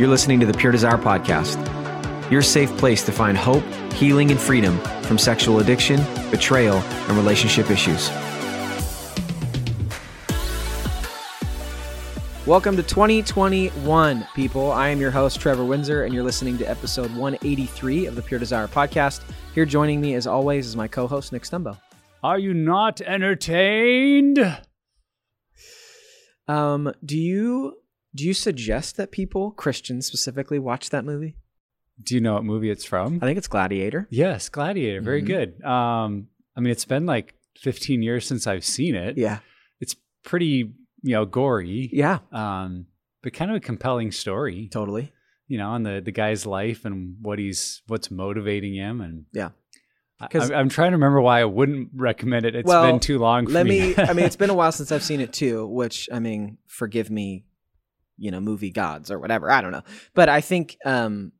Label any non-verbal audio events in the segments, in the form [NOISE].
You're listening to the Pure Desire Podcast, your safe place to find hope, healing, and freedom from sexual addiction, betrayal, and relationship issues. Welcome to 2021, people. I am your host, Trevor Windsor, and you're listening to episode 183 of the Pure Desire Podcast. Here joining me, as always, is my co host, Nick Stumbo. Are you not entertained? Um, do you do you suggest that people, Christians specifically, watch that movie? Do you know what movie it's from? I think it's Gladiator. Yes, Gladiator. Very Mhm. good. Um, I mean, it's been like 15 years since I've seen it. Yeah. It's pretty, you know, gory. Yeah, Um, but kind of a compelling story, totally. you know, on the the guy's life and what he's what's motivating him. And Yeah. I, 'Cause- I'm, trying to remember why I wouldn't recommend it. It's Well, been too long. For Let me. me, I mean, [LAUGHS] it's been a while since I've seen it too, which, I mean, forgive me, you know, movie gods or whatever. I don't know. But I think, um,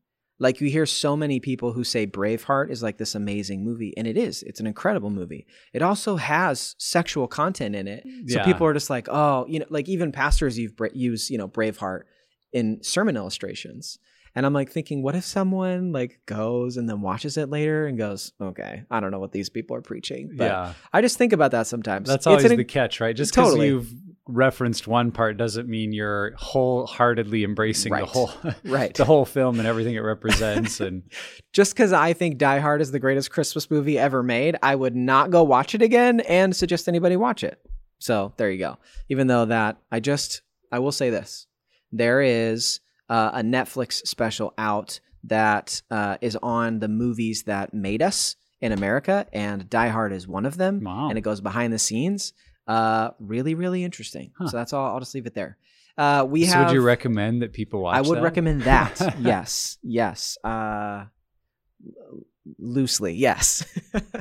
like you hear so many people who say Braveheart is like this amazing movie, and it is. It's an incredible movie. It also has sexual content in it, so Yeah. people are just like, oh, you know, like even pastors use use you know Braveheart in sermon illustrations, and I'm like thinking, what if someone like goes and then watches it later and goes, okay, I don't know what these people are preaching, but yeah, I just think about that sometimes. that's It's always an- the catch, right? Just because Totally. you've referenced one part doesn't mean you're wholeheartedly embracing Right. the whole [LAUGHS] right. the whole film and everything it represents. And [LAUGHS] just because I think Die Hard is the greatest Christmas movie ever made, I would not go watch it again and suggest anybody watch it. So there you go. Even though that, I just, I will say this: there is uh, a Netflix special out that uh, is on the movies that made us in America, and Die Hard is one of them. Wow. And it goes behind the scenes. Uh, really, really interesting. Huh. So that's all. I'll just leave it there. Uh, we so have. would you recommend that people watch? I would that? recommend that. [LAUGHS] yes, yes. Uh, loosely, yes.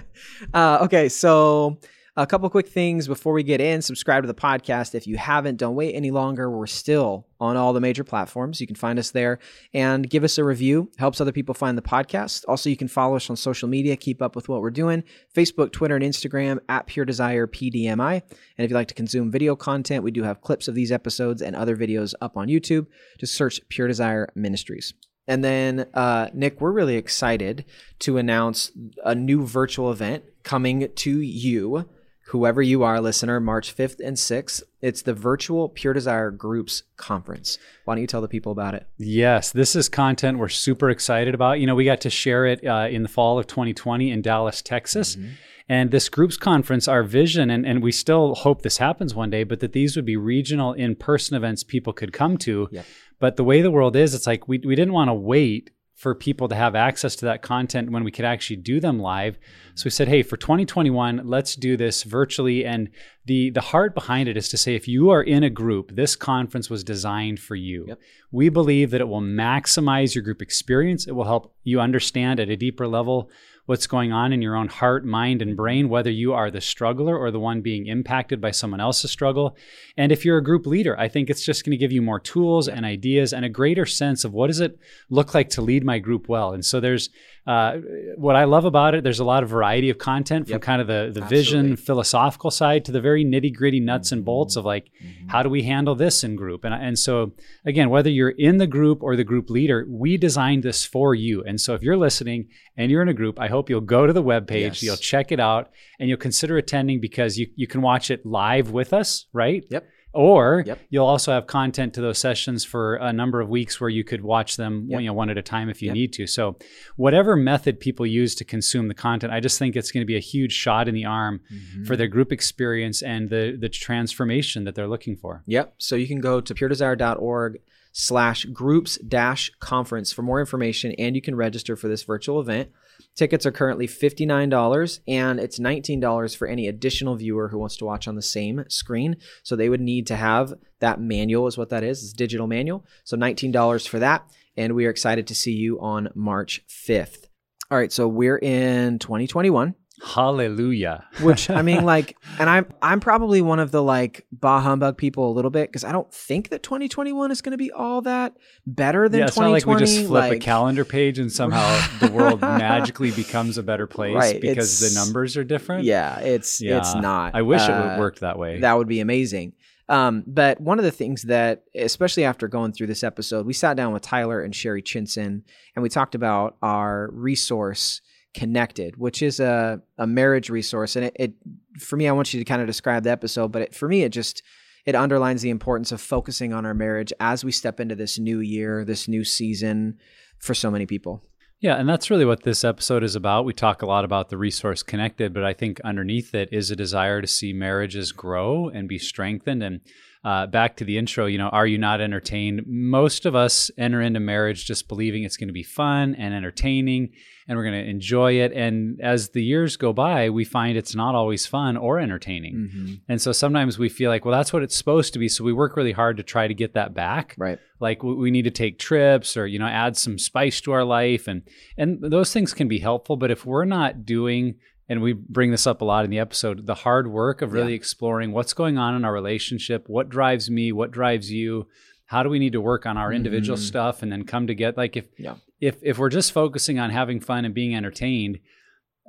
[LAUGHS] uh, okay, so a couple quick things before we get in. Subscribe to the podcast if you haven't. Don't wait any longer. We're still on all the major platforms. You can find us there and give us a review. Helps other people find the podcast. Also, you can follow us on social media. Keep up with what we're doing: Facebook, Twitter, and Instagram at Pure Desire PDMI. And if you'd like to consume video content, we do have clips of these episodes and other videos up on YouTube. Just search Pure Desire Ministries. And then, uh, Nick, we're really excited to announce a new virtual event coming to you, whoever you are, listener, March 5th and 6th. It's the virtual Pure Desire Groups Conference. Why don't you tell the people about it? Yes, this is content we're super excited about. You know, we got to share it uh, in the fall of 2020 in Dallas, Texas. Mm-hmm. And this groups conference, our vision, and, and we still hope this happens one day, but that these would be regional in person events people could come to. Yep. But the way the world is, it's like we, we didn't want to wait for people to have access to that content when we could actually do them live. So we said, hey, for 2021, let's do this virtually. And the the heart behind it is to say, if you are in a group, this conference was designed for you. Yep. We believe that it will maximize your group experience. It will help you understand at a deeper level what's going on in your own heart, mind, and brain, whether you are the struggler or the one being impacted by someone else's struggle. And if you're a group leader, I think it's just going to give you more tools and ideas and a greater sense of what does it look like to lead my group well. And so there's uh, what I love about it. There's a lot of variety of content from Yep. kind of the the Absolutely. vision philosophical side to the very nitty gritty nuts and bolts Mm-hmm. of like how do we handle this in group and and so again whether you're in the group or the group leader we designed this for you and so if you're listening and you're in a group i hope you'll go to the webpage Yes. you'll check it out and you'll consider attending because you, you can watch it live with us right Yep. Or Yep. you'll also have content to those sessions for a number of weeks where you could watch them Yep. you know one at a time if you Yep. need to so whatever method people use to consume the content i just think it's going to be a huge shot in the arm Mm-hmm. for their group experience and the the transformation that they're looking for. Yep. So you can go to puredesire.org slash groups dash conference for more information and you can register for this virtual event. Tickets are currently $59 and it's $19 for any additional viewer who wants to watch on the same screen. So they would need to have that manual is what that is. It's digital manual. So $19 for that. And we are excited to see you on March 5th. All right. So we're in 2021 Hallelujah. [LAUGHS] which I mean, like, and I'm I'm probably one of the like bah humbug people a little bit because I don't think that 2021 is going to be all that better than yeah, it's not like we just flip a calendar page and somehow the world [LAUGHS] magically becomes a better place Right, because the numbers are different. Yeah, it's it's not. I wish it Uh, would worked that way. That would be amazing. Um, but one of the things that, especially after going through this episode, we sat down with Tyler and Sherry Chinson and we talked about our resource connected which is a, a marriage resource and it, it for me i want you to kind of describe the episode but it, for me it just it underlines the importance of focusing on our marriage as we step into this new year this new season for so many people Yeah, and that's really what this episode is about. We talk a lot about the resource connected, but I think underneath it is a desire to see marriages grow and be strengthened. And uh, back to the intro, you know, are you not entertained? Most of us enter into marriage just believing it's going to be fun and entertaining and we're going to enjoy it. And as the years go by, we find it's not always fun or entertaining. mm-hmm. And so sometimes we feel like, well, that's what it's supposed to be. So we work really hard to try to get that back right like we we need to take trips or you know add some spice to our life and and those things can be helpful but if we're not doing and we bring this up a lot in the episode the hard work of really exploring what's going on in our relationship what drives me what drives you how do we need to work on our individual Mhm. stuff and then come to get like if Yeah. if if we're just focusing on having fun and being entertained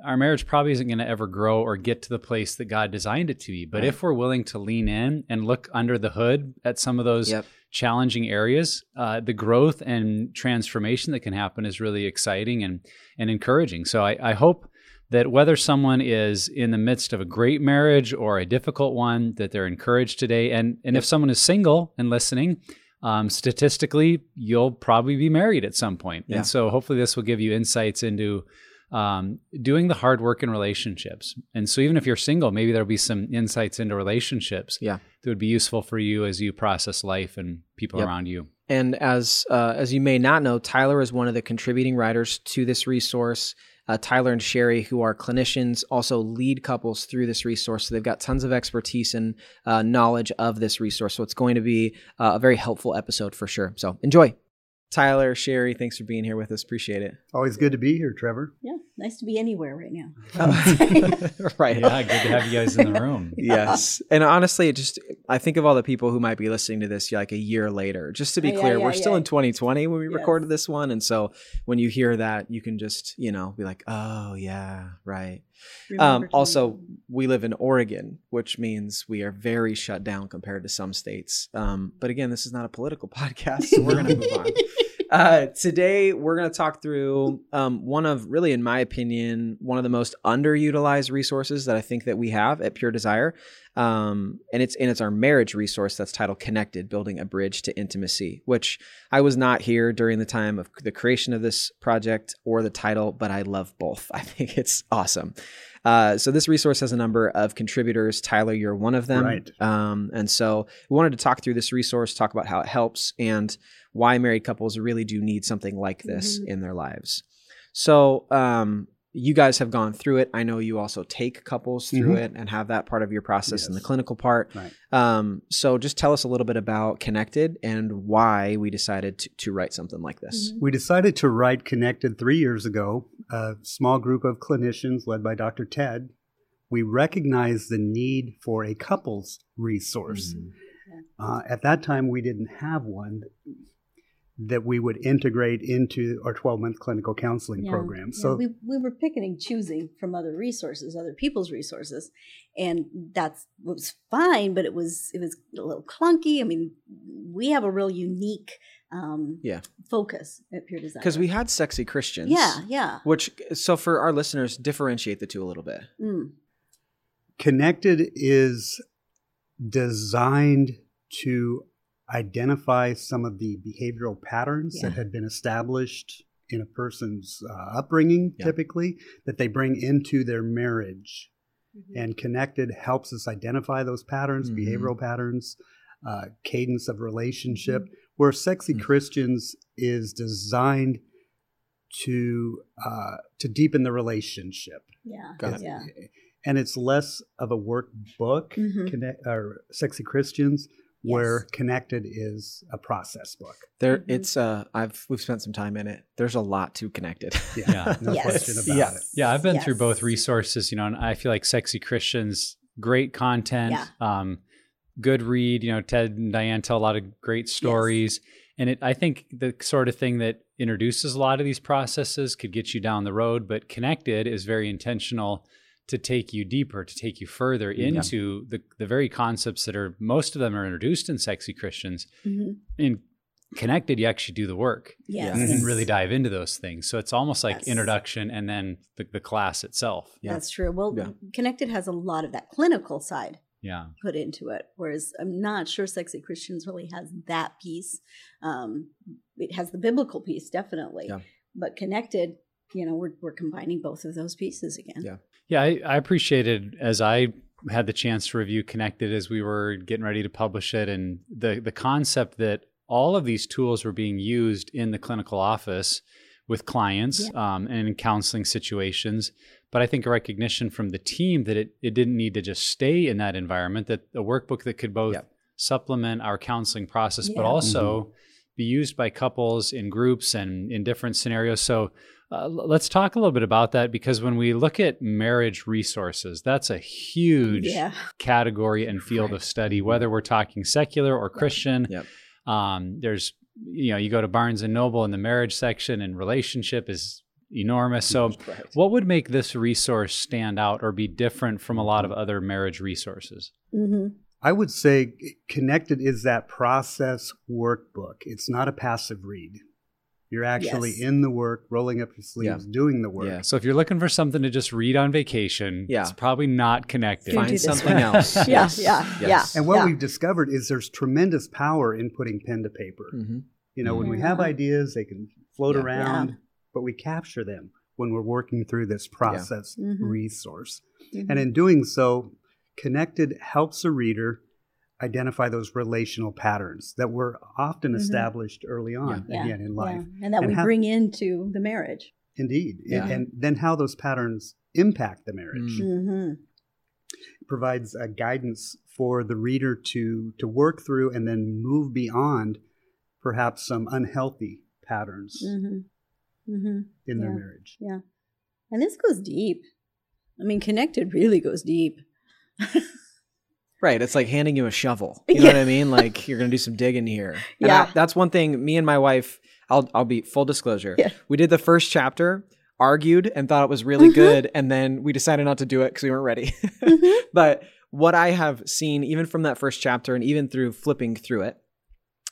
our marriage probably isn't going to ever grow or get to the place that God designed it to be. But Right. if we're willing to lean in and look under the hood at some of those Yep. challenging areas, uh, the growth and transformation that can happen is really exciting and and encouraging. So I, I hope that whether someone is in the midst of a great marriage or a difficult one, that they're encouraged today. And and if someone is single and listening, um, statistically, you'll probably be married at some point. Yeah. And so hopefully this will give you insights into um, doing the hard work in relationships. And so even if you're single, maybe there'll be some insights into relationships Yeah. that would be useful for you as you process life and people Yep. around you. And as uh, as you may not know, Tyler is one of the contributing writers to this resource. Uh, Tyler and Sherry, who are clinicians, also lead couples through this resource. So they've got tons of expertise and uh, knowledge of this resource. So it's going to be uh, a very helpful episode for sure. So enjoy. Tyler, Sherry, thanks for being here with us. Appreciate it. Always good to be here, Trevor. Yeah, nice to be anywhere right now. [LAUGHS] [LAUGHS] right. Yeah, good to have you guys in the room. [LAUGHS] yes. And honestly, it just I think of all the people who might be listening to this like a year later. Just to be Oh, yeah, clear, yeah, we're still yeah. in 2020 when we Yes. recorded this one. And so when you hear that, you can just, you know, be like, oh yeah, right. Um, also, we live in Oregon, which means we are very shut down compared to some states. Um, but again, this is not a political podcast, so we're going to move on. Uh, today, we're going to talk through um, one of, really, in my opinion, one of the most underutilized resources that I think that we have at Pure Desire, um, and it's and it's our marriage resource that's titled "Connected: Building a Bridge to Intimacy." Which I was not here during the time of the creation of this project or the title, but I love both. [LAUGHS] I think it's awesome. Uh, so this resource has a number of contributors. Tyler, you're one of them. Right. Um, and so we wanted to talk through this resource, talk about how it helps, and why married couples really do need something like this Mhm. in their lives. So um, you guys have gone through it. I know you also take couples through Mhm. it and have that part of your process in the clinical part. Right. Um, so just tell us a little bit about Connected and why we decided to, to write something like this. Mhm. We decided to write Connected three years ago a small group of clinicians led by Dr. Ted, we recognized the need for a couples resource. Mm-hmm. Uh, at that time, we didn't have one that we would integrate into our 12 month clinical counseling Yeah. program. Yeah, So, we, we were picking and choosing from other resources, other people's resources, and that's was fine. But it was it was a little clunky. I mean, we have a real unique um, Yeah. focus at Pure Desire Because we had sexy Christians. yeah yeah Which, so for our listeners, differentiate the two a little bit. mm, Connected is designed to identify some of the behavioral patterns that Yeah. had been established in a person's uh, upbringing, Yeah. typically, that they bring into their marriage. Mm-hmm. And Connected helps us identify those patterns, Mhm. behavioral patterns, uh, cadence of relationship, Mm-hmm. where Sexy Mhm. Christians is designed to uh, to deepen the relationship yeah Got it. yeah and it's less of a workbook Mhm. connect, or sexy christians where connected is a process book There, Mhm. it's uh, I've we've spent some time in it. There's a lot to connected. Yeah. [LAUGHS] no Yes. question about Yeah. it Yeah, I've been through both resources, you know, and I feel like Sexy Christians, great content, Yeah. um, good read. You know, Ted and Diane tell a lot of great stories, and it. I think the sort of thing that introduces a lot of these processes could get you down the road, but Connected is very intentional to take you deeper, to take you further Yeah. into the the very concepts that are most of them are introduced in Sexy Christians. Mhm. In Connected, you actually do the work yes Yeah. and really dive into those things. So it's almost like Yes. introduction and then the, the class itself. Yeah. that's true well Yeah. connected has a lot of that clinical side Yeah. put into it. Whereas I'm not sure Sexy Christians really has that piece. Um, it has the biblical piece, definitely. Yeah. But connected, you know, we're, we're combining both of those pieces again. Yeah. Yeah. I, I appreciated as I had the chance to review Connected as we were getting ready to publish it and the, the concept that all of these tools were being used in the clinical office with clients um, and in counseling situations. But I think a recognition from the team that it, it didn't need to just stay in that environment, that a workbook that could both Yeah. supplement our counseling process, but Yeah. also be used by couples in groups and in different scenarios. So uh, let's talk a little bit about that because when we look at marriage resources, that's a huge Yeah. category and field of study, whether we're talking secular or Christian. Yep. Um, there's, you know, you go to Barnes and Noble in the marriage section, and relationship is enormous. So, Right. what would make this resource stand out or be different from a lot of other marriage resources? hmm i would say connected is that process workbook it's not a passive read you're actually Yes. in the work rolling up your sleeves doing the work Yeah. So, if you're looking for something to just read on vacation, Yeah. it's probably not connected. Find something [LAUGHS] else. Yeah, Yes. yeah, Yes. and what Yeah. we've discovered is there's tremendous power in putting pen to paper Mhm. you know when we have ideas they can float Yeah. around Yeah. but we capture them when we're working through this process Mhm. resource Mm-hmm. And in doing so, Connected helps a reader identify those relational patterns that were often Mhm. established early on, Yeah. again, in life. Yeah. And that And we how- bring into the marriage. Indeed. Yeah. And, and then how those patterns impact the marriage. Mm. hmm provides a guidance for the reader to, to work through and then move beyond perhaps some unhealthy patterns hmm hmm in their marriage. Yeah. And this goes deep. I mean, connected really goes deep. [LAUGHS] Right. It's like handing you a shovel. You know Yeah. what I mean? Like you're gonna do some digging here. [LAUGHS] And Yeah. I- that's one thing. Me and my wife. I'll I'll be full disclosure. Yeah. We did the first chapter, argued, and thought it was really Mhm. good, and then we decided not to do it because we weren't ready. Mhm. [LAUGHS] but what I have seen, even from that first chapter, and even through flipping through it,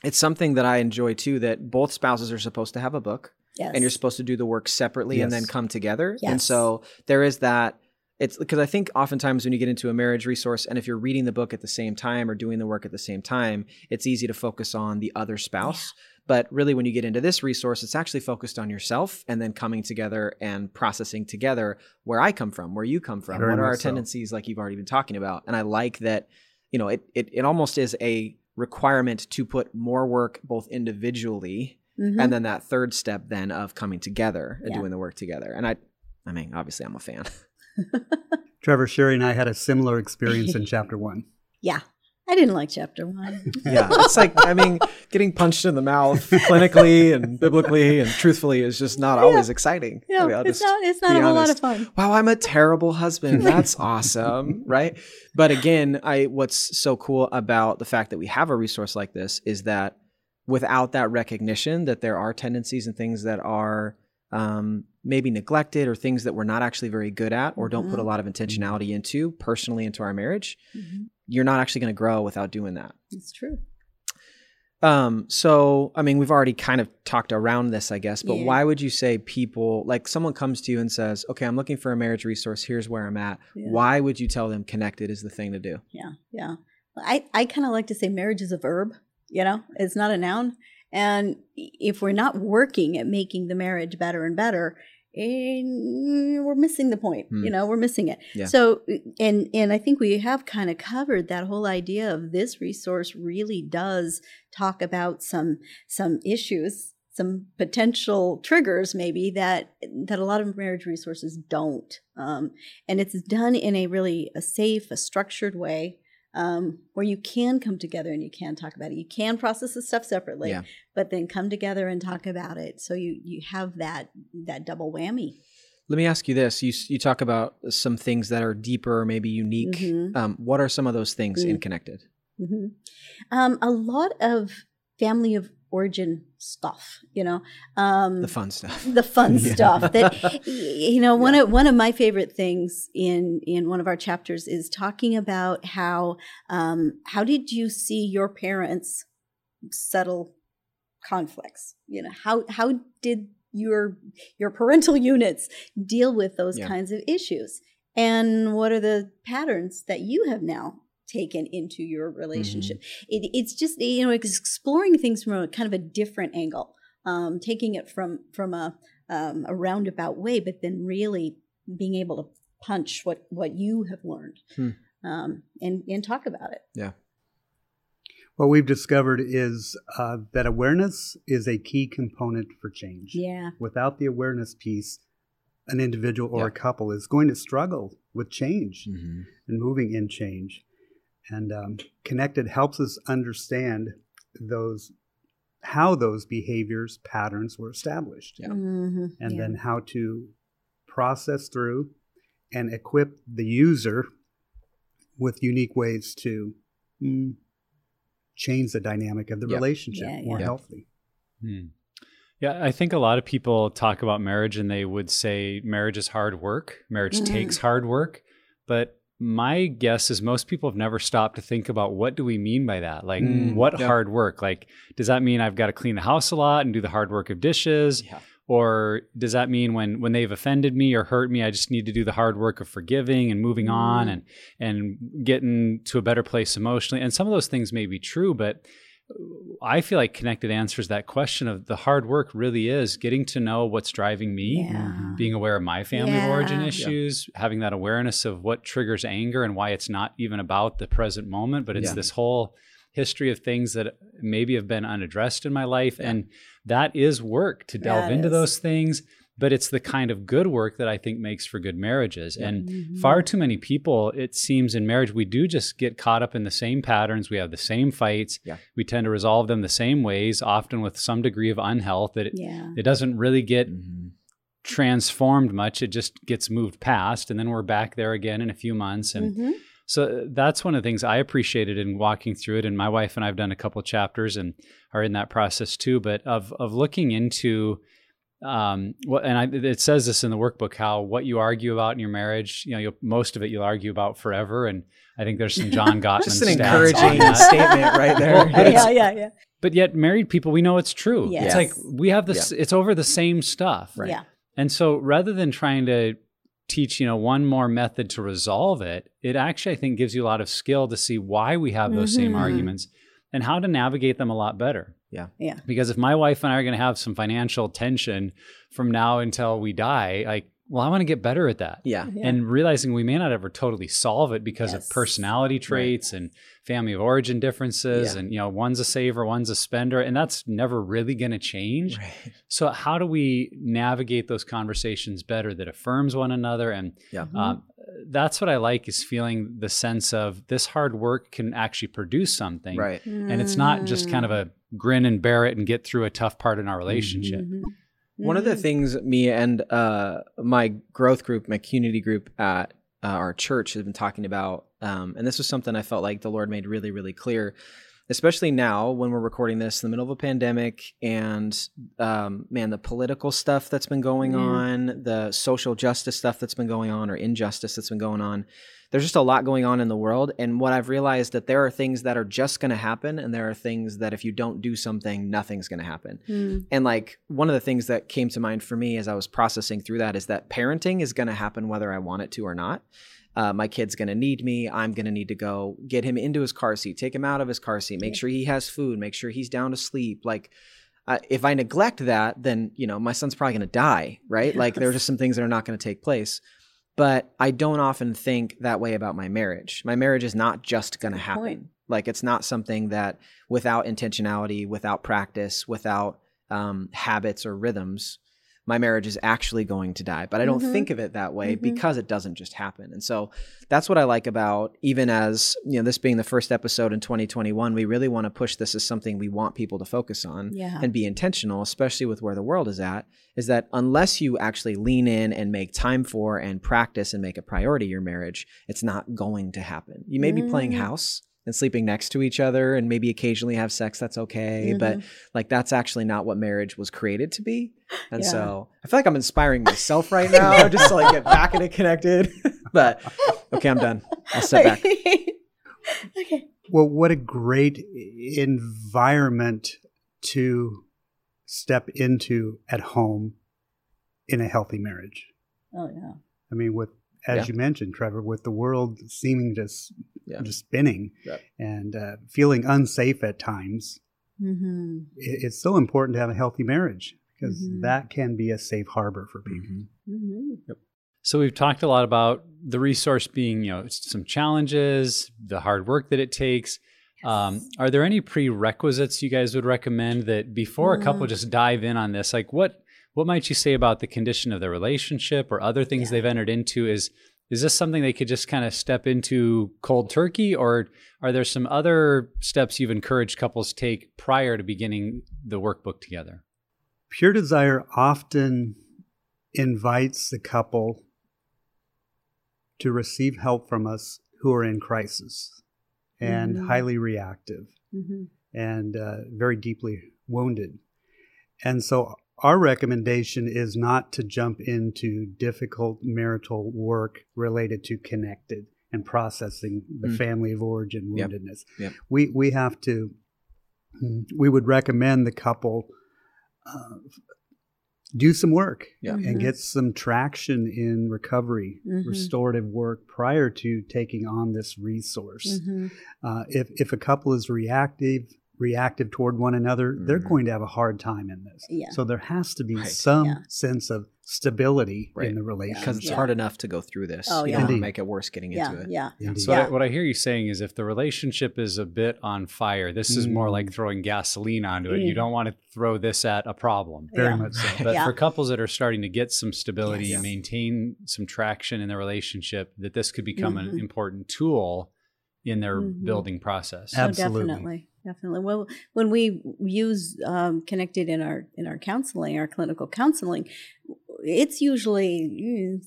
it's something that I enjoy too. That both spouses are supposed to have a book, Yes. and you're supposed to do the work separately and then come together. And so there is that. It's because I think oftentimes when you get into a marriage resource, and if you're reading the book at the same time or doing the work at the same time, it's easy to focus on the other spouse. But really, when you get into this resource, it's actually focused on yourself and then coming together and processing together where I come from, where you come from, Very what are our so. tendencies, like you've already been talking about. And I like that, you know, it, it, it almost is a requirement to put more work both individually Mhm. and then that third step then of coming together and Yeah. doing the work together and i i mean obviously i'm a fan [LAUGHS] Trevor, Sherry, and I had a similar experience in [LAUGHS] chapter one. Yeah. I didn't like chapter one. [LAUGHS] yeah, it's like I mean, getting punched in the mouth [LAUGHS] clinically and biblically and truthfully is just not always exciting. No, I mean, it's not. It's not a whole lot of fun. Wow, I'm a terrible husband. That's awesome, right? But again, I what's so cool about the fact that we have a resource like this is that without that recognition that there are tendencies and things that are um, maybe neglected or things that we're not actually very good at or don't put a Mhm. lot of intentionality into personally into our marriage, Mhm. you're not actually going to grow without doing that. It's true. Um, so I mean, we've already kind of talked around this, I guess, but Yeah. why would you say people like someone comes to you and says, "Okay, I'm looking for a marriage resource. Here's where I'm at." Yeah. Why would you tell them connected is the thing to do? Yeah, yeah. I, I kind of like to say marriage is a verb, you know, it's not a noun. And if we're not working at making the marriage better and better, eh, we're missing the point. Hmm. You know, we're missing it. Yeah. So, and and I think we have kind of covered that whole idea of this resource really does talk about some some issues, some potential triggers maybe that that a lot of marriage resources don't. Um, and it's done in a really a safe, a structured way um, where you can come together and you can talk about it. You can process the stuff separately, Yeah. but then come together and talk about it. So you you have that that double whammy. Let me ask you this: you you talk about some things that are deeper, maybe unique. Mhm. Um, what are some of those things in connected? Mm. connected? hmm Um, a lot of family of origin stuff, you know, um, The fun stuff. the fun [LAUGHS] Yeah. stuff that you know one of one of my favorite things in in one of our chapters is talking about how um, how did you see your parents settle conflicts you know how how did your your parental [LAUGHS] units deal with those Yeah. kinds of issues and what are the patterns that you have now taken into your relationship it, it's just you know exploring things from a kind of a different angle um, taking it from from a um, a roundabout way but then really being able to punch what what you have learned Hmm. um, and and talk about it Yeah. What we've discovered is uh, that awareness is a key component for change. yeah Without the awareness piece, an individual or Yeah. a couple is going to struggle with change Mhm. and moving in change. And um, connected helps us understand those how those behaviors patterns were established Yeah. Mhm. and Yeah. then how to process through and equip the user with unique ways to mm, change the dynamic of the Yeah. relationship Yeah, more yeah. healthy. Hmm. Yeah, I think a lot of people talk about marriage and they would say marriage is hard work. Marriage Mhm. takes hard work. But my guess is most people have never stopped to think about what do we mean by that? Like, Mm, what yeah. hard work? Like, does that mean I've got to clean the house a lot and do the hard work of dishes? Yeah. Or does that mean when when they've offended me or hurt me, I just need to do the hard work of forgiving and moving on Mm. and and getting to a better place emotionally? And some of those things may be true, but I feel like connected answers that question of the hard work really is getting to know what's driving me, yeah being aware of my family of origin Yeah. issues, having that awareness of what triggers anger and why it's not even about the present moment, but it's Yeah. this whole history of things that maybe have been unaddressed in my life. Yeah. And that is work to delve That into is. those things. But it's the kind of good work that I think makes for good marriages. And Mhm. far too many people, it seems in marriage, we do just get caught up in the same patterns. We have the same fights. Yeah. We tend to resolve them the same ways, often with some degree of unhealth that it, yeah it doesn't really get Mhm. transformed much. It just gets moved past. And then we're back there again in a few months. And Mhm. so that's one of the things I appreciated in walking through it. And my wife and I have done a couple chapters and are in that process too. But of of looking into um, what and I, it says this in the workbook how what you argue about in your marriage, you know, you'll, most of it you'll argue about forever. And I think there's some John [LAUGHS] Gottman Just an stats on encouraging that. statement right there. [LAUGHS] Well, yeah yeah yeah But yet, married people, we know it's true. Yes. It's like we have this. It's over the same stuff. Right. yeah And so rather than trying to teach, you know, one more method to resolve it, it actually I think gives you a lot of skill to see why we have those same Mhm. arguments and how to navigate them a lot better. Yeah. Yeah. Because if my wife and I are going to have some financial tension from now until we die, like, well, I want to get better at that. Yeah. Yeah. And realizing we may not ever totally solve it because Yes. of personality traits and family of origin differences. Yeah. And, you know, one's a saver, one's a spender, and that's never really going to change. Right. So, how do we navigate those conversations better that affirms one another? And Yeah. um, that's what I like is feeling the sense of this hard work can actually produce something. Right. And it's not just kind of a grin and bear it and get through a tough part in our relationship. Mhm. One of the things me and uh, my growth group, my community group at uh, our church has been talking about, um, and this was something I felt like the Lord made really, really clear, especially now when we're recording this in the middle of a pandemic and, um, man, the political stuff that's been going Yeah. on, the social justice stuff that's been going on, or injustice that's been going on. There's just a lot going on in the world. And what I've realized that there are things that are just going to happen, and there are things that if you don't do something, nothing's going to happen. Mm. And like one of the things that came to mind for me as I was processing through that is that parenting is going to happen whether I want it to or not. Uh, my kid's going to need me. I'm going to need to go get him into his car seat, take him out of his car seat, make sure he has food, make sure he's down to sleep. Like, uh, if I neglect that, then you know my son's probably going to die, right? Like there are just some things that are not going to take place. But I don't often think that way about my marriage. My marriage is not just going to happen. point. Like it's not something that without intentionality, without practice, without um, habits or rhythms, my marriage is actually going to die. But I don't Mhm. think of it that way Mhm. because it doesn't just happen. And so that's what I like about even as, you know, this being the first episode in 2021, we really want to push this as something we want people to focus on Yeah. and be intentional, especially with where the world is at, is that unless you actually lean in and make time for and practice and make a priority your marriage, it's not going to happen. You may be playing Mm. house and sleeping next to each other and maybe occasionally have sex, that's okay. But Mhm. like that's actually not what marriage was created to be. And Yeah. so I feel like I'm inspiring myself right now [LAUGHS] just to like get back into connected. [LAUGHS] but okay, I'm done. I'll step back. [LAUGHS] okay. Well, what a great environment to step into at home in a healthy marriage. Oh yeah. I mean, with as Yeah. you mentioned, Trevor, with the world seeming just Yeah. just spinning Yeah. and uh, feeling unsafe at times, Mm-hmm. it, it's so important to have a healthy marriage because Mhm. that can be a safe harbor for people. Mm-hmm. So we've talked a lot about the resource being, you know, some challenges, the hard work that it takes. Um, are there any prerequisites you guys would recommend that before a couple just dive in on this? Like what what might you say about the condition of the relationship or other things Yeah. they've entered into? Is is this something they could just kind of step into cold turkey, or are there some other steps you've encouraged couples take prior to beginning the workbook together? Pure Desire often invites the couple to receive help from us who are in crisis and Mhm. highly reactive Mm-hmm. and uh, very deeply wounded. And so our recommendation is not to jump into difficult marital work related to connected and processing the Mm. family of origin woundedness. Yep. We we have to. We would recommend the couple uh, do some work Yeah. Mm-hmm. and get some traction in recovery, Mhm. restorative work prior to taking on this resource. Mm-hmm. Uh, if if a couple is reactive reactive toward one another, they're Mhm. going to have a hard time in this. Yeah. So there has to be Right. some Yeah. sense of stability Right. in the relationship. Because it's Yeah. hard enough to go through this. Oh, you yeah. don't want to Indeed. make it worse getting Yeah. into it. Yeah. Indeed. So what, Yeah. I, what I hear you saying is if the relationship is a bit on fire, this is more Mm. like throwing gasoline onto it. You Mm. don't want to throw this at a problem. Very Yeah. much so. [LAUGHS] But Yeah. for couples that are starting to get some stability Yes. and maintain some traction in the relationship, that this could become an Mhm. important tool in their Mhm. building process. Oh, Absolutely. definitely, definitely. Well, when we use um, connected in our in our counseling, our clinical counseling, it's usually mm,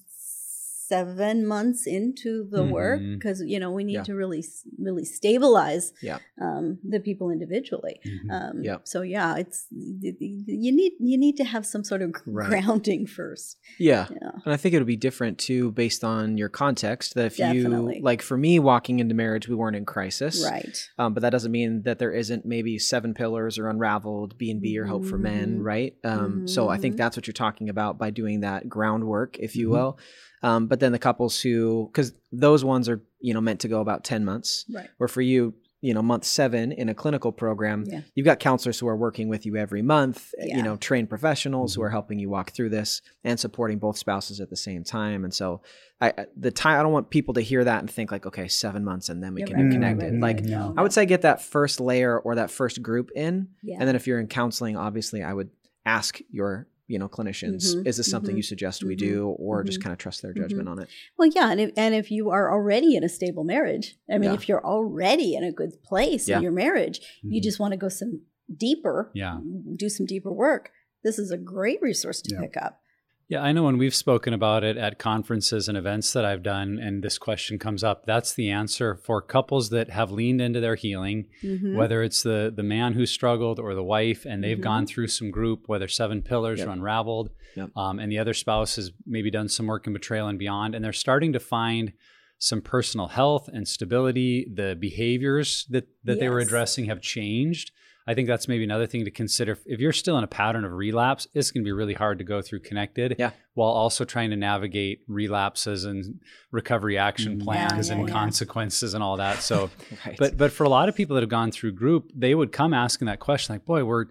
seven months into the work Mhm. because you know we need Yeah. to really really stabilize Yeah. um, the people individually. Mhm. Um, Yeah. So yeah, it's you need you need to have some sort of Right. grounding first. Yeah. Yeah. And I think it'll be different too based on your context. That if Definitely. you, like for me, walking into marriage, we weren't in crisis. Right. Um, but that doesn't mean that there isn't maybe seven pillars or unraveled B and B or hope for men, Mhm. right? Um, So I think Mhm. that's what you're talking about by doing that groundwork, if you Mhm. will. Um, but then the couples who, because those ones are you know meant to go about ten months, Right. or for you, you know, month seven in a clinical program, Yeah. you've got counselors who are working with you every month, Yeah. you know, trained professionals who Mhm. are helping you walk through this and supporting both spouses at the same time. And so I I- the time I don't want people to hear that and think like, okay, seven months and then we Yeah, can right, be right, connected. right, like. No, I would say get that first layer or that first group in. Yeah. And then if you're in counseling, obviously I would ask your you know clinicians Mhm, is this something mhm, you suggest we mhm, do or just mhm, kind of trust their judgment on it Well, yeah, and if, and if you are already in a stable marriage, I mean, Yeah. if you're already in a good place Yeah. in your marriage, you Mhm. just want to go some deeper, Yeah. do some deeper work. This is a great resource to Yeah. pick up. Yeah, I know when we've spoken about it at conferences and events that I've done, and this question comes up, that's the answer for couples that have leaned into their healing, Mhm. whether it's the the man who struggled or the wife, and they've Mhm. gone through some group, whether seven pillars Yep. or unraveled, Yep. um, and the other spouse has maybe done some work in betrayal and beyond, and they're starting to find some personal health and stability. The behaviors that that they were addressing have changed. I think that's maybe another thing to consider. If you're still in a pattern of relapse, it's going to be really hard to go through connected Yeah. while also trying to navigate relapses and recovery action Mm. plans Yeah, yeah, and yeah. consequences and all that. So, [LAUGHS] right but but for a lot of people that have gone through group, they would come asking that question like, "Boy, we're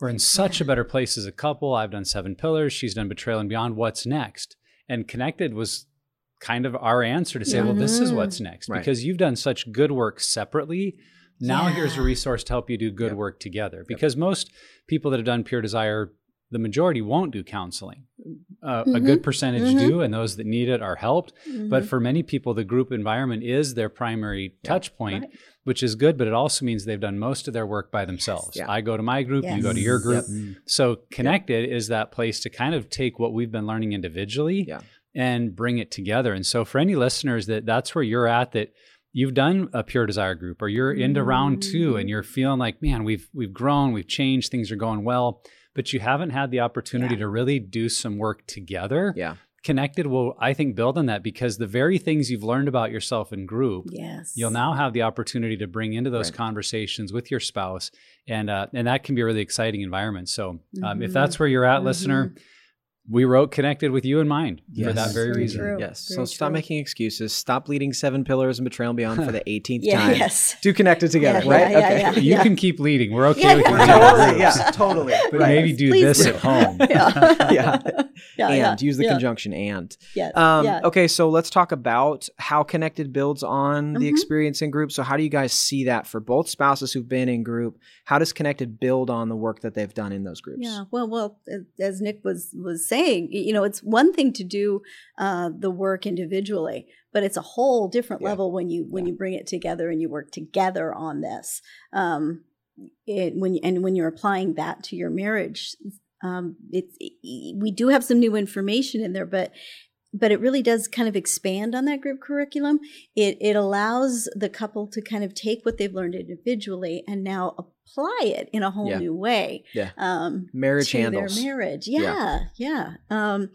we're in such a better place as a couple. I've done seven pillars. She's done betrayal and beyond. What's next?" And connected was kind of our answer to say, "Well, this is Mhm. what's next Right. because you've done such good work separately." Now here's a resource to help you do good Yep. work together. Because most people that have done pure desire, the majority won't do counseling. Uh, A Mhm. good percentage Mhm. do, and those that need it are helped. But Mhm. for many people, the group environment is their primary touch point, Right. which is good, but it also means they've done most of their work by themselves. Yeah. I go to my group, you go to your group. Mm. So connected is that place to kind of take what we've been learning individually Yeah. and bring it together. And so for any listeners that that's where you're at that you've done a pure desire group or you're into round 2 and you're feeling like, man, we've we've grown, we've changed, things are going well, but you haven't had the opportunity Yeah. to really do some work together. yeah Connected will I think build on that because the very things you've learned about yourself in group yes. you'll now have the opportunity to bring into those Right. conversations with your spouse and uh, and that can be a really exciting environment so um, if Mhm. that's where you're at listener we wrote connected with you in mind for that very Very reason true. yes so Very stop true. making excuses stop leading seven pillars and betrayal and beyond for the [LAUGHS] 18th Yeah, time yes. do connected together Yeah, right yeah, okay yeah, you yeah. can keep leading we're okay Yeah, with you yeah. leading totally yeah totally [LAUGHS] but Right. maybe do Please this at [LAUGHS] home yeah. yeah yeah, yeah, and use the yeah. conjunction and Yes. Um, yeah. Okay, so let's talk about how connected builds on the Mhm. experience in group. So, how do you guys see that for both spouses who've been in group? How does connected build on the work that they've done in those groups? Yeah, well, well, as Nick was was saying, you know, it's one thing to do uh, the work individually, but it's a whole different Yeah. level when you when you bring it together and you work together on this. Um, it, when and when you're applying that to your marriage, um, it's we do have some new information in there, but but it really does kind of expand on that group curriculum. It it allows the couple to kind of take what they've learned individually and now apply it in a whole Yeah. new way. Yeah. Um, Marriage handles. their marriage. Yeah. Yeah, yeah. Um,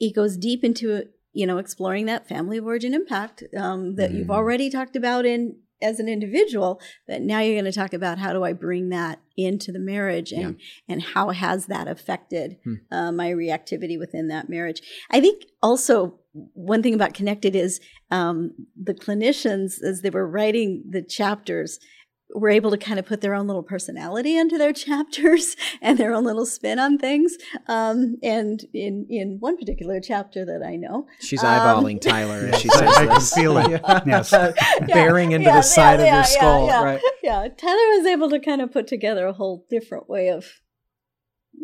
it goes deep into you know exploring that family of origin impact um, that you've Mm. already talked about in as an individual, but now you're going to talk about how do I bring that into the marriage and and how has that affected Hmm. uh, my reactivity within that marriage. I think also one thing about connected is um, the clinicians as they were writing the chapters were able to kind of put their own little personality into their [LAUGHS] chapters and their own little spin on things. Um, and in in one particular chapter that I know, She's Um, eyeballing [LAUGHS] Tyler as she Yes, says I- I can feel it. [LAUGHS] Yes. Bearing into Yeah, the side yeah, of yeah, your skull, yeah, right? yeah, Tyler was able to kind of put together a whole different way of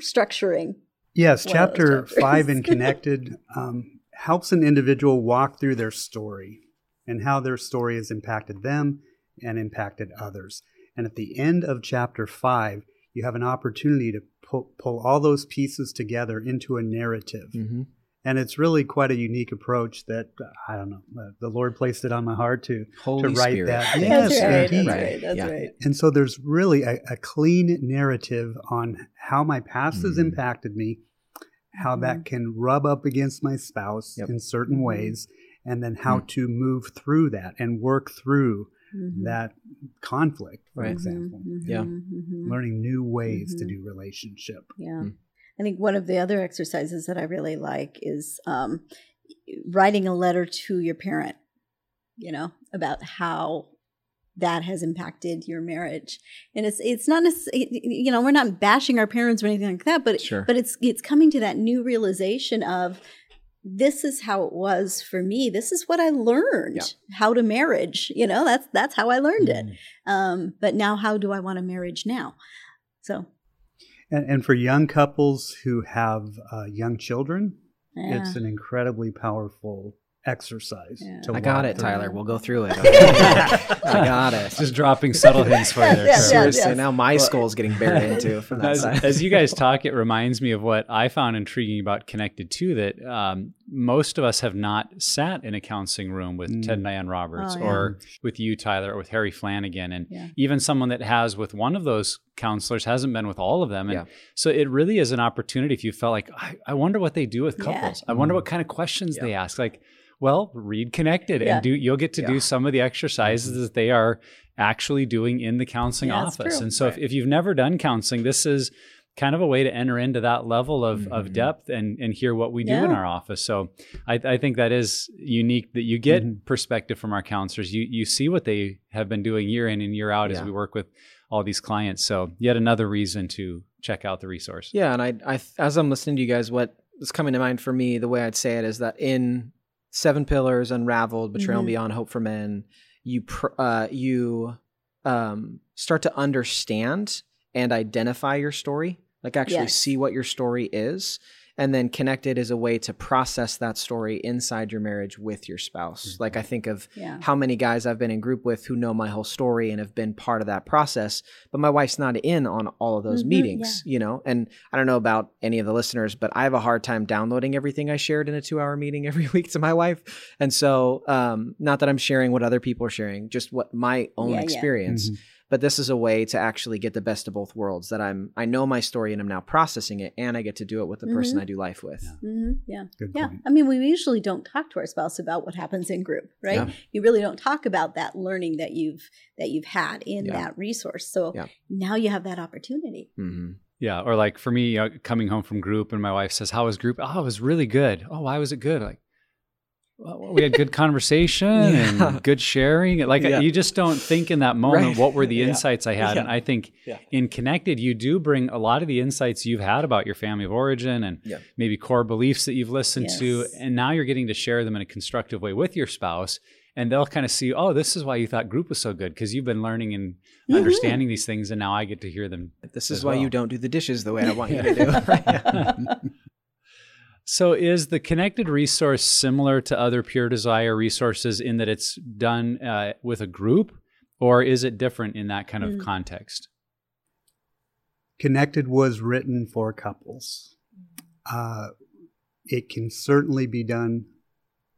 structuring. Yes, One of those chapter five in Connected um, helps an individual walk through their story and how their story has impacted them and impacted others. And at the end of chapter five, you have an opportunity to pull, pull all those pieces together into a narrative. hmm And it's really quite a unique approach that, I don't know, uh, the Lord placed it on my heart to, Holy to write Spirit. that. Yes, that's right. indeed. That's Right. right. That's Yeah. right. And so there's really a, a clean narrative on how my past has Mhm. impacted me, how Mhm. that can rub up against my spouse Yep. in certain Mhm. ways, and then how to move through that and work through Mhm. that conflict, for Right. example. Mhm, Yeah. mhm, mhm. Learning new ways to Mhm. do relationship. Yeah. Mm. I think one of the other exercises that I really like is um, writing a letter to your parent, you know, about how that has impacted your marriage. And it's it's not necessarily, you know, we're not bashing our parents or anything like that, but Sure. but it's it's coming to that new realization of this is how it was for me. This is what I learned Yeah. how to marriage. You know, that's that's how I learned it. Mm. Um, but now, how do I want a marriage now? So And, and for young couples who have uh, young children, Yeah. it's an incredibly powerful exercise. Yeah. to I got it, through. Tyler. We'll go through it. Okay. [LAUGHS] I got it. Just dropping subtle hints for you there. Yeah, Trevor. yeah. Seriously, now my skull is getting buried into from that as, side. as you guys talk, it reminds me of what I found intriguing about Connected too. That um, most of us have not sat in a counseling room with Mm. Ted and Diane Roberts, Oh, yeah. or with you, Tyler, or with Harry Flanagan, and Yeah. even someone that has with one of those counselors hasn't been with all of them. And Yeah. so it really is an opportunity. If you felt like, I, I wonder what they do with Yeah. couples. I wonder Mhm. what kind of questions Yeah. they ask. Like, well, read Connected, Yeah. and do you'll get to Yeah. do some of the exercises that they are actually doing in the counseling Yeah, office. And so, if, if you've never done counseling, this is kind of a way to enter into that level of, of Mhm. depth and, and hear what we do in our office. So I, I think that is unique that you get Mhm. perspective from our counselors. You, you see what they have been doing year in and year out as we work with all these clients. So yet another reason to check out the resource. Yeah, and I, I, as I'm listening to you guys, what is coming to mind for me, the way I'd say it is that in Seven Pillars, Unraveled, Betrayal Mhm. Beyond Hope for Men, you, pr- uh, you, um, start to understand and identify your story, like actually Yes. see what your story is, and then connected is a way to process that story inside your marriage with your spouse. Like I think of Yeah. how many guys I've been in group with who know my whole story and have been part of that process, but my wife's not in on all of those Mhm, meetings, you know? And I don't know about any of the listeners, but I have a hard time downloading everything I shared in a two hour meeting every [LAUGHS] week to my wife. And so, um, not that I'm sharing what other people are sharing, just what my own Yeah, yeah. experience. Mhm. But this is a way to actually get the best of both worlds that I'm, I know my story and I'm now processing it and I get to do it with the person I do life with. Yeah. Good Yeah. I mean, we usually don't talk to our spouse about what happens in group, right? Yeah. You really don't talk about that learning that you've that you've had in Yeah. that resource. So Yeah. now you have that opportunity. hmm Yeah. Or like for me, uh, coming home from group and my wife says, How was group? Oh, it was really good. Oh, why was it good? Like, well, we had good conversation [LAUGHS] Yeah. and good sharing. Like Yeah. you just don't think in that moment, Right. what were the [LAUGHS] Yeah. insights I had? Yeah. And I think Yeah. in Connected, you do bring a lot of the insights you've had about your family of origin and Yeah. maybe core beliefs that you've listened to. And now you're getting to share them in a constructive way with your spouse. And they'll kind of see, oh, this is why you thought group was so good because you've been learning and Mhm. understanding these things. And now I get to hear them This is As why you don't do the dishes the way I want you to [LAUGHS] do. So, is the connected resource similar to other Pure Desire resources in that it's done uh, with a group, or is it different in that kind of Mm. context? Connected was written for couples. Uh, it can certainly be done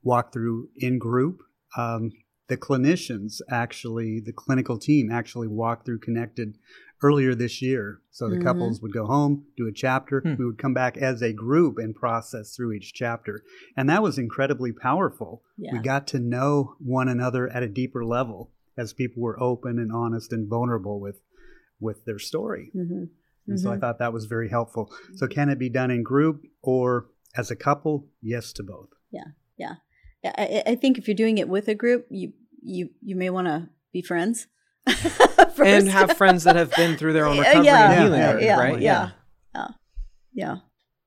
walk through in group. Um, the clinicians actually, the clinical team actually walked through Connected earlier this year. So the Mhm. couples would go home, do a chapter. Hmm. We would come back as a group and process through each chapter. And that was incredibly powerful. Yeah. We got to know one another at a deeper level as people were open and honest and vulnerable with with their story. hmm And so I thought that was very helpful. So can it be done in group or as a couple? Yes to both. Yeah, I, I think if you're doing it with a group, you you you may want to be friends. [LAUGHS] And have friends that have been through their own [LAUGHS] Yeah, recovery yeah, and healing, yeah, yeah, right? yeah. yeah.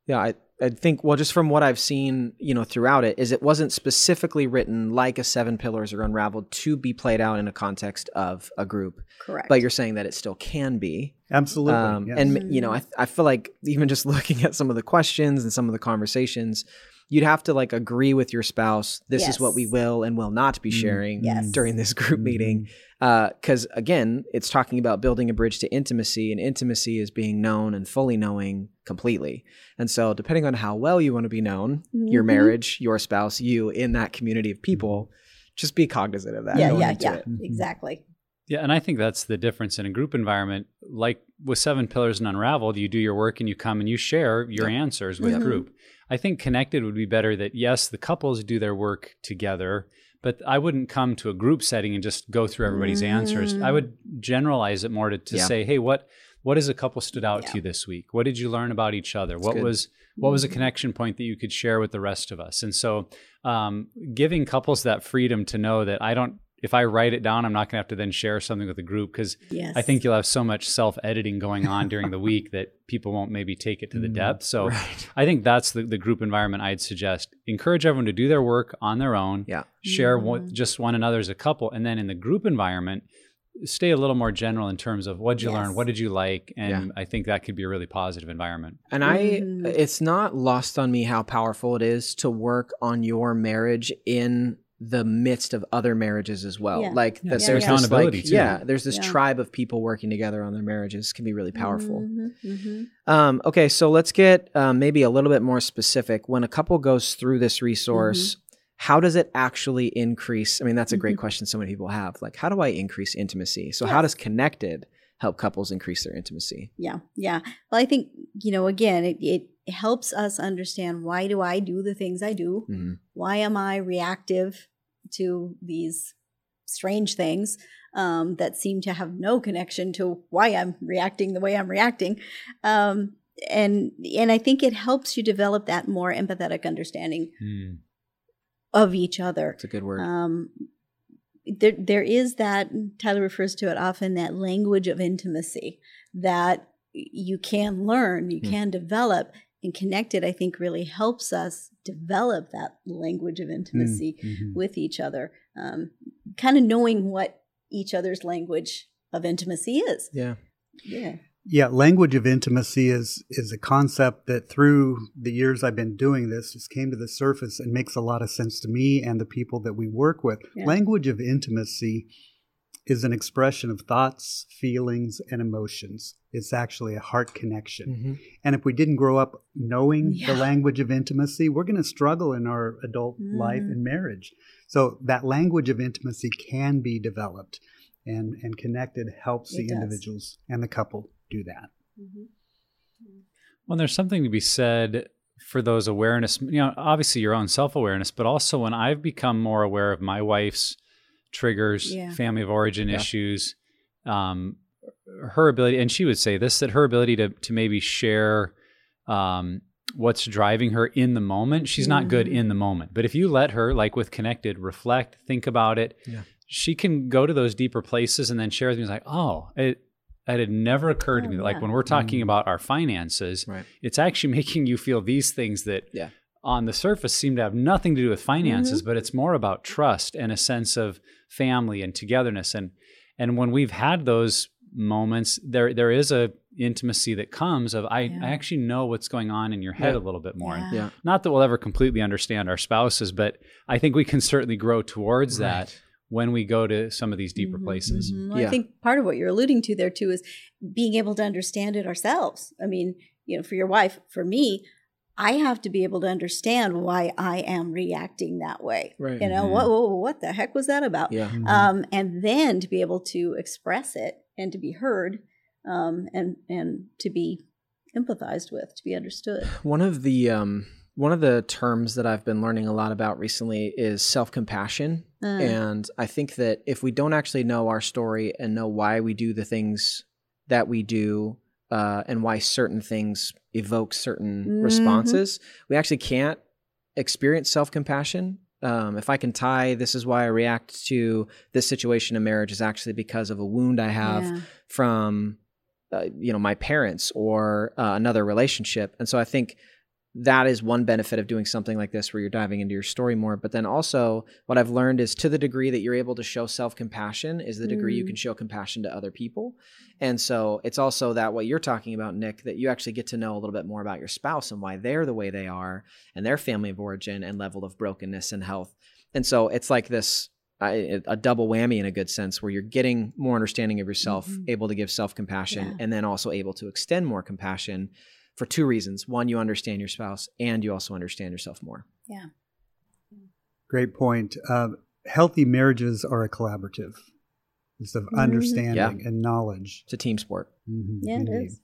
Yeah, I, I think, well, just from what I've seen, you know, throughout it, is it wasn't specifically written like a Seven Pillars or Unraveled to be played out in a context of a group. Correct. But you're saying that it still can be. Absolutely. Um, yes. And, you know, I, I feel like even just [LAUGHS] looking at some of the questions and some of the conversations, you'd have to like agree with your spouse, this is what we will and will not be Mm. sharing Yes. during this group meeting. Because again, it's talking about building a bridge to intimacy, and intimacy is being known and fully knowing completely. And so, depending on how well you want to be known, your Mhm. marriage, your spouse, you in that community of people, just be cognizant of that. yeah, yeah, yeah. it. Exactly. Yeah, and I think that's the difference in a group environment. Like with Seven Pillars and Unraveled, you do your work and you come and you share your Yep. answers with Mhm. group. I think connected would be better that yes, the couples do their work together, but I wouldn't come to a group setting and just go through everybody's answers. I Mm. would generalize it more to, to Yeah. say, hey, what what as a couple stood out Yeah. to you this week? What did you learn about each other? what good. was what was a Mhm. connection point that you could share with the rest of us? And so um, giving couples that freedom to know that I don't if I write it down, I'm not going to have to then share something with the group because Yes. I think you'll have so much self editing going on during the week that people won't maybe take it to the Mm, depth. So Right. I think that's the, the group environment I'd suggest. Encourage everyone to do their work on their own, Yeah. share Mhm. what, just one another as a couple. And then in the group environment, stay a little more general in terms of what did you learn, what did you like, and Yeah. I think that could be a really positive environment. And I, Mhm. it's not lost on me how powerful it is to work on your marriage in the midst of other marriages as well. Yeah. Like Yeah, there's yeah. this like, Accountability, too. yeah, there's this Yeah. tribe of people working together on their marriages can be really powerful. Mhm, mhm. Um, okay, so let's get um, maybe a little bit more specific. When a couple goes through this resource, how does it actually increase? I mean, that's a great Mhm. question so many people have. Like, how do I increase intimacy? So, how does connected help couples increase their intimacy? Yeah, yeah. Well, I think you know. Again, it, it helps us understand why do I do the things I do? Mhm. Why am I reactive to these strange things um, that seem to have no connection to why I'm reacting the way I'm reacting? Um, and and I think it helps you develop that more empathetic understanding Hmm. of each other. It's a good word. Um, there, there is that Tyler refers to it often that language of intimacy that you can learn, you Hmm. can develop, and connected. I think really helps us develop that language of intimacy Mhm. with each other. Um, kind of knowing what each other's language of intimacy is. yeah. Yeah. Yeah, language of intimacy is is a concept that through the years I've been doing this just came to the surface and makes a lot of sense to me and the people that we work with. Yeah. Language of intimacy is an expression of thoughts, feelings, and emotions. It's actually a heart connection. Mhm. And if we didn't grow up knowing Yeah. the language of intimacy, we're going to struggle in our adult life Mhm. and marriage. So that language of intimacy can be developed and, and connected helps It the does. individuals and the couple do that. Well, there's something to be said for those awareness, you know, obviously your own self awareness, but also when I've become more aware of my wife's triggers, Yeah. family of origin Yeah. issues, um, her ability, and she would say this that her ability to, to maybe share um, what's driving her in the moment, she's not good Mhm. in the moment. But if you let her, like with Connected, reflect, think about it, Yeah. she can go to those deeper places and then share with me, like, oh, it, that had never occurred to Oh, me. Like when we're talking Mm. about our finances, Right. it's actually [LAUGHS] making you feel these things that Yeah. On the surface seem to have nothing to do with finances Mm-hmm. but it's more about trust and a sense of family and togetherness and and when we've had those moments there there is a intimacy that comes of i, Yeah. I actually know what's going on in your head Yeah. a little bit more And Yeah. not that we'll ever completely understand our spouses but i think we can certainly grow towards that when we go to some of these deeper Mhm, places mhm. Well, Yeah. I think part of what you're alluding to there too is being able to understand it ourselves. I mean, you know, for your wife, for me, I have to be able to understand why I am reacting that way. Right. You know, Mhm. what, what what the heck was that about? Yeah. Mhm. Um, and then to be able to express it and to be heard, um, and and to be empathized with, to be understood. One of the um, one of the terms that I've been learning a lot about recently is self compassion. Uh, And I think that if we don't actually know our story and know why we do the things that we do uh, and why certain things evoke certain Mhm. responses, we actually can't experience self compassion. Um, if I can tie this is why I react to this situation in marriage is actually because of a wound I have yeah. from uh, you know my parents or uh, another relationship and so i think that is one benefit of doing something like this where you're diving into your story more but then also what i've learned is to the degree that you're able to show self-compassion is the degree you Mm. can show compassion to other people and so it's also that what you're talking about nick that you actually get to know a little bit more about your spouse and why they're the way they are and their family of origin and level of brokenness and health and so it's like this a double whammy in a good sense where you're getting more understanding of yourself Mhm. able to give self-compassion Yeah. and then also able to extend more compassion for two reasons one you understand your spouse and you also understand yourself more Yeah. Great point. Uh, healthy marriages are a collaborative. It's of Mhm. understanding and knowledge. it's a team sport Mhm, Yeah, it indeed. is.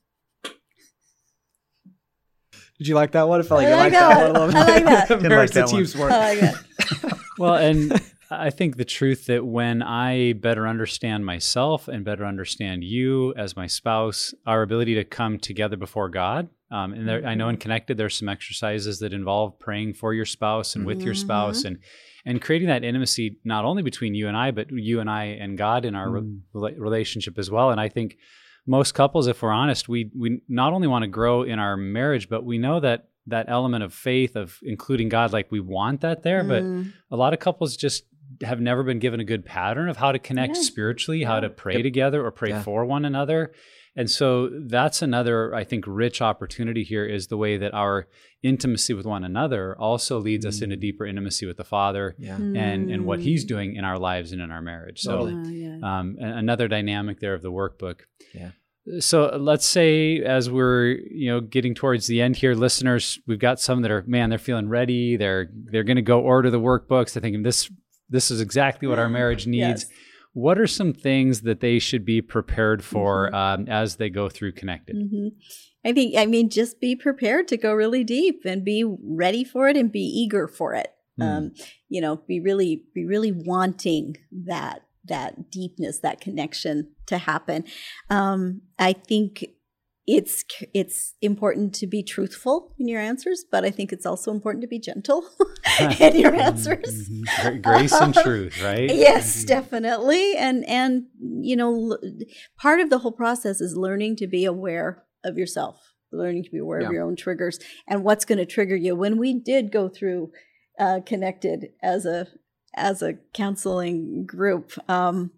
did you like that one? I felt like I like that one. a little bit. [LAUGHS] I like that. Didn't like Marriage is a that team sport. I like that. [LAUGHS] well and i think the truth that when i better understand myself and better understand you as my spouse our ability to come together before god um, and there, i know in connected there's some exercises that involve praying for your spouse and with your spouse and and creating that intimacy not only between you and i but you and i and god in our Mm. rela- relationship as well and i think most couples if we're honest we we not only want to grow in our marriage but we know that that element of faith of including god like we want that there but Mm. a lot of couples just have never been given a good pattern of how to connect Yeah. spiritually, how Yeah. to pray together or pray Yeah. for one another. And so that's another, I think, rich opportunity here is the way that our intimacy with one another also leads us into deeper intimacy with the Father Yeah. and and what Mm. He's doing in our lives and in our marriage. So Totally. Oh, yeah. um, another dynamic there of the workbook. Yeah. So let's say as we're you know getting towards the end here, listeners, we've got some that are man, they're feeling ready. They're they're going to go order the workbooks. They're thinking this this is exactly what our marriage needs. Yes. What are some things that they should be prepared for Mhm. um, as they go through connected? hmm I think, I mean, just be prepared to go really deep and be ready for it and be eager for it. Mm. Um, you know, be really, be really wanting that that deepness, that connection to happen. Um, I think it's it's important to be truthful in your answers, but I think it's also important to be gentle [LAUGHS] in your answers. Mhm. Gra- Grace and [LAUGHS] truth, right? Yes, definitely. And and you know, l- part of the whole process is learning to be aware of yourself, learning to be aware Yeah. of your own triggers and what's going to trigger you. When we did go through uh, connected as a as a counseling group, um,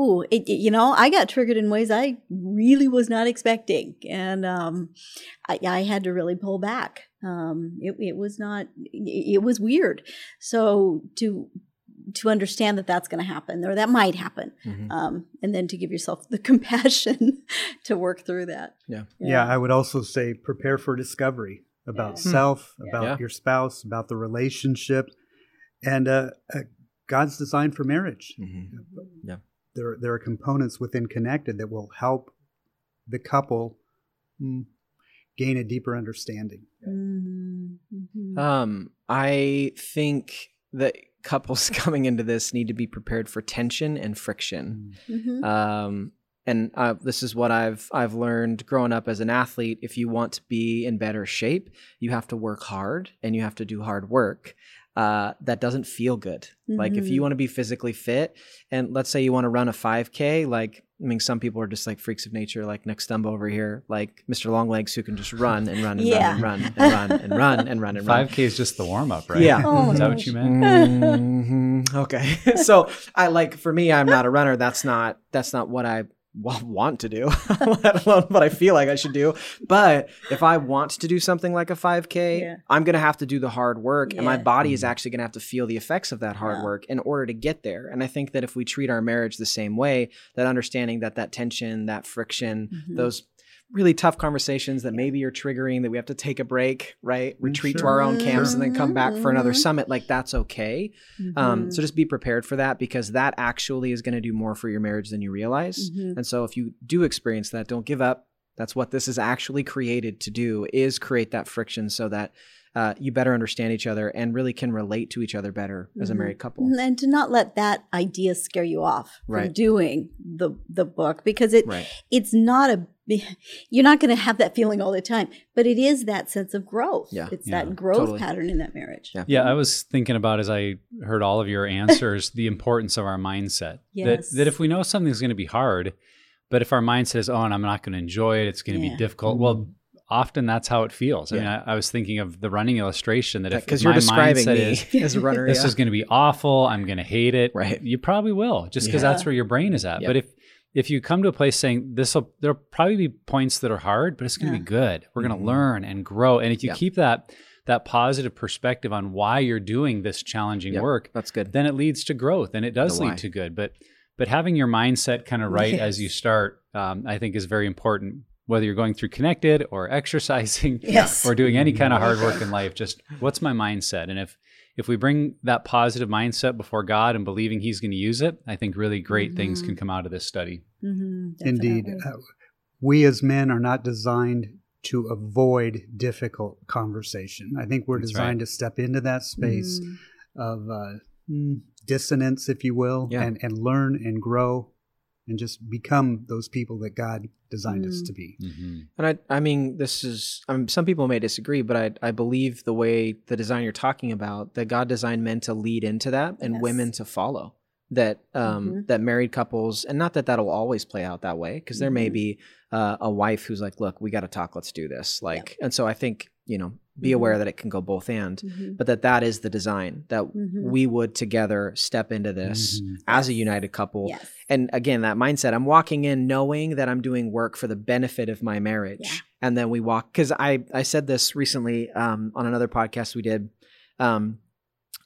ooh, it, it- you know, I got triggered in ways I really was not expecting, and um, I, I had to really pull back. Um, it, it was not, it, it was weird. So to to understand that that's going to happen or that might happen, Mhm. um, and then to give yourself the [LAUGHS] compassion to work through that. Yeah. Yeah, I would also say prepare for discovery about Yeah. self, Yeah. about Yeah. your spouse, about the relationship, and uh, uh, God's design for marriage. Mhm. There, there are components within Connected that will help the couple mm, gain a deeper understanding. Mm-hmm. Um, I think that couples [LAUGHS] coming into this need to be prepared for tension and friction. Mhm. Um, and uh, this is what I've I've learned growing up as an athlete. If you want to be in better shape, you have to work hard and you have to do hard work. Uh, that doesn't feel good. Like if you Mhm. want to be physically fit, and let's say you want to run a 5K, like I mean, some people are just like freaks of nature, like Nick Stumbo over here, like Mr. Longlegs, who can just run and run and Yeah. run and run and run and run and run and run. Five K is just the warm up, right? Yeah. Oh, is that what you meant? Mhm. Okay. [LAUGHS] so I like for me, I'm not a runner. That's not that's not what I wa- want to do, [LAUGHS] let alone what I feel like I should do. But if I want to do something like a 5K, Yeah. I'm gonna have to do the hard work, and my body is actually gonna have to feel the effects of that hard Yeah. work in order to get there. And I think that if we treat our marriage the same way, that understanding that that tension, that friction, Mhm. those really tough conversations that maybe you're triggering that we have to take a break right? Retreat to our own camps and then come back for another Mhm. summit like that's okay. Um, Mhm. so just be prepared for that because that actually is going to do more for your marriage than you realize. Mhm. and so if you do experience that don't give up that's what this is actually created to do is create that friction so that uh, you better understand each other and really can relate to each other better as a Mhm. married couple and to not let that idea scare you off from doing the the book because it right it's not a [LAUGHS] you're not going to have that feeling all the time but it is that sense of growth Yeah. it's Yeah, that growth totally. pattern in that marriage Yeah. Yeah, I was thinking about as I heard all of your [LAUGHS] answers the importance of our mindset. Yes. That that if we know something's going to be hard, but if our mindset is, oh, and I'm not going to enjoy it, it's going to Yeah. be difficult. Well, often that's how it feels. I mean, I, I was thinking of the running illustration that if because you're describing me is, [LAUGHS] as a runner this yeah. is going to be awful, I'm going to hate it. Right. You probably will, just because Yeah. that's where your brain is at. Yep. But if if you come to a place saying this will, there'll probably be points that are hard, but it's going to Yeah. be good. We're going Mhm. to learn and grow. And if you Yeah. keep that that positive perspective on why you're doing this challenging Yep. work, that's good then it leads to growth and it does The why. lead to good. But but having your mindset kind of right as you start, um, I think is very important. Whether you're going through connected or exercising [LAUGHS] Yes. or doing any kind of hard work [LAUGHS] in life, just what's my mindset? And if if we bring that positive mindset before God and believing He's going to use it, I think really great things Mhm. can come out of this study. Mhm, Indeed. Uh, we as men are not designed to avoid difficult conversation. I think we're That's designed right. to step into that space Mm. of uh, mm, dissonance, if you will, Yeah. and, and learn and grow and just become those people that God designed us Mm. to be. And I, I mean, this is, I mean, some people may disagree, but I, I believe the way the design you're talking about, that God designed men to lead into that and Yes. women to follow. That, um, Mhm. that married couples, and not that that'll always play out that way, because there may Mhm. be uh, a wife who's like, "Look, we got to talk. Let's do this." Like, and so I think you know, be Mhm. aware that it can go both and, Mhm. but that that is the design that Mhm. we would together step into this Mhm. as a united couple. Yes. And again, that mindset, I'm walking in knowing that I'm doing work for the benefit of my marriage. Yeah. And then we walk, because I, I said this recently um, on another podcast we did um,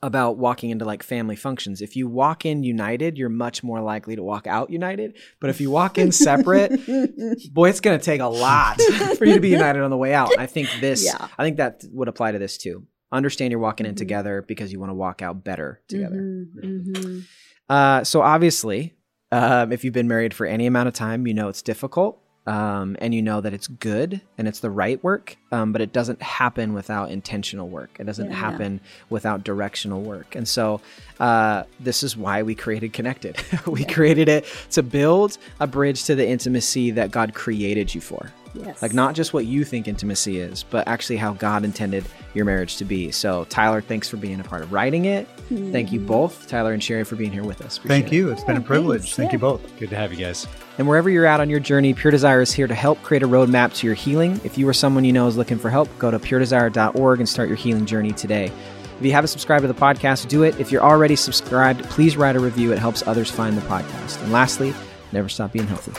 about walking into like family functions. If you walk in united, you're much more likely to walk out united. But if you walk in separate, [LAUGHS] boy, it's going to take a lot [LAUGHS] for you to be united on the way out. And I think this, Yeah. I think that would apply to this too. Understand you're walking in Mhm. together because you want to walk out better together. Mhm, mhm. Uh, so obviously, um, if you've been married for any amount of time, you know it's difficult, um, and you know that it's good and it's the right work. Um, but it doesn't happen without intentional work. It doesn't Yeah. happen without directional work. And so uh, this is why we created Connected. [LAUGHS] we Yeah. created it to build a bridge to the intimacy that God created you for. Yes. Like not just what you think intimacy is, but actually how God intended your marriage to be. So Tyler, thanks for being a part of writing it. Thank you hmm. both, Tyler and Sherry, for being here with us. Appreciate Thank you. It's been a oh, privilege. thanks. Thank you both. Good to have you guys. And wherever you're at on your journey, Pure Desire is here to help create a roadmap to your healing. If you or someone you know is looking for help, go to puredesire.org and start your healing journey today. If you haven't subscribed to the podcast, do it. If you're already subscribed, please write a review. It helps others find the podcast. And lastly, never stop being healthy.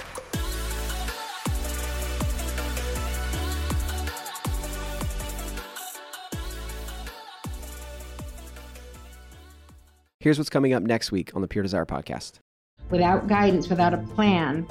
Here's what's coming up next week on the Pure Desire podcast. without guidance, without a plan,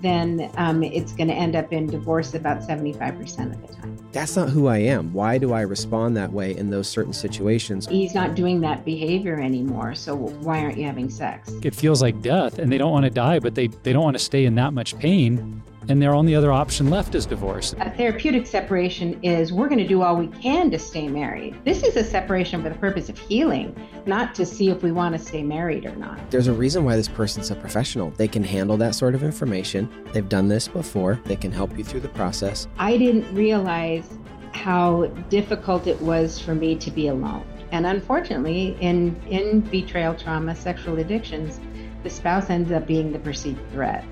then um, it's going to end up in divorce about 75% of the time. That's not who I am. Why do I respond that way in those certain situations? He's not doing that behavior anymore, so why aren't you having sex? It feels like death, and they don't want to die, but they, they don't want to stay in that much pain. And their only other option left is divorce. A therapeutic separation is we're going to do all we can to stay married. This is a separation for the purpose of healing, not to see if we want to stay married or not. There's a reason why this person's a professional. They can handle that sort of information. They've done this before. They can help you through the process. I didn't realize how difficult it was for me to be alone. And unfortunately, in, in betrayal trauma, sexual addictions, the spouse ends up being the perceived threat.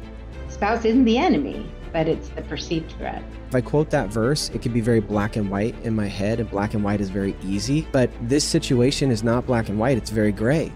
Spouse isn't the enemy, but it's the perceived threat. If I quote that verse, it can be very black and white in my head, and black and white is very easy. But this situation is not black and white, it's very gray.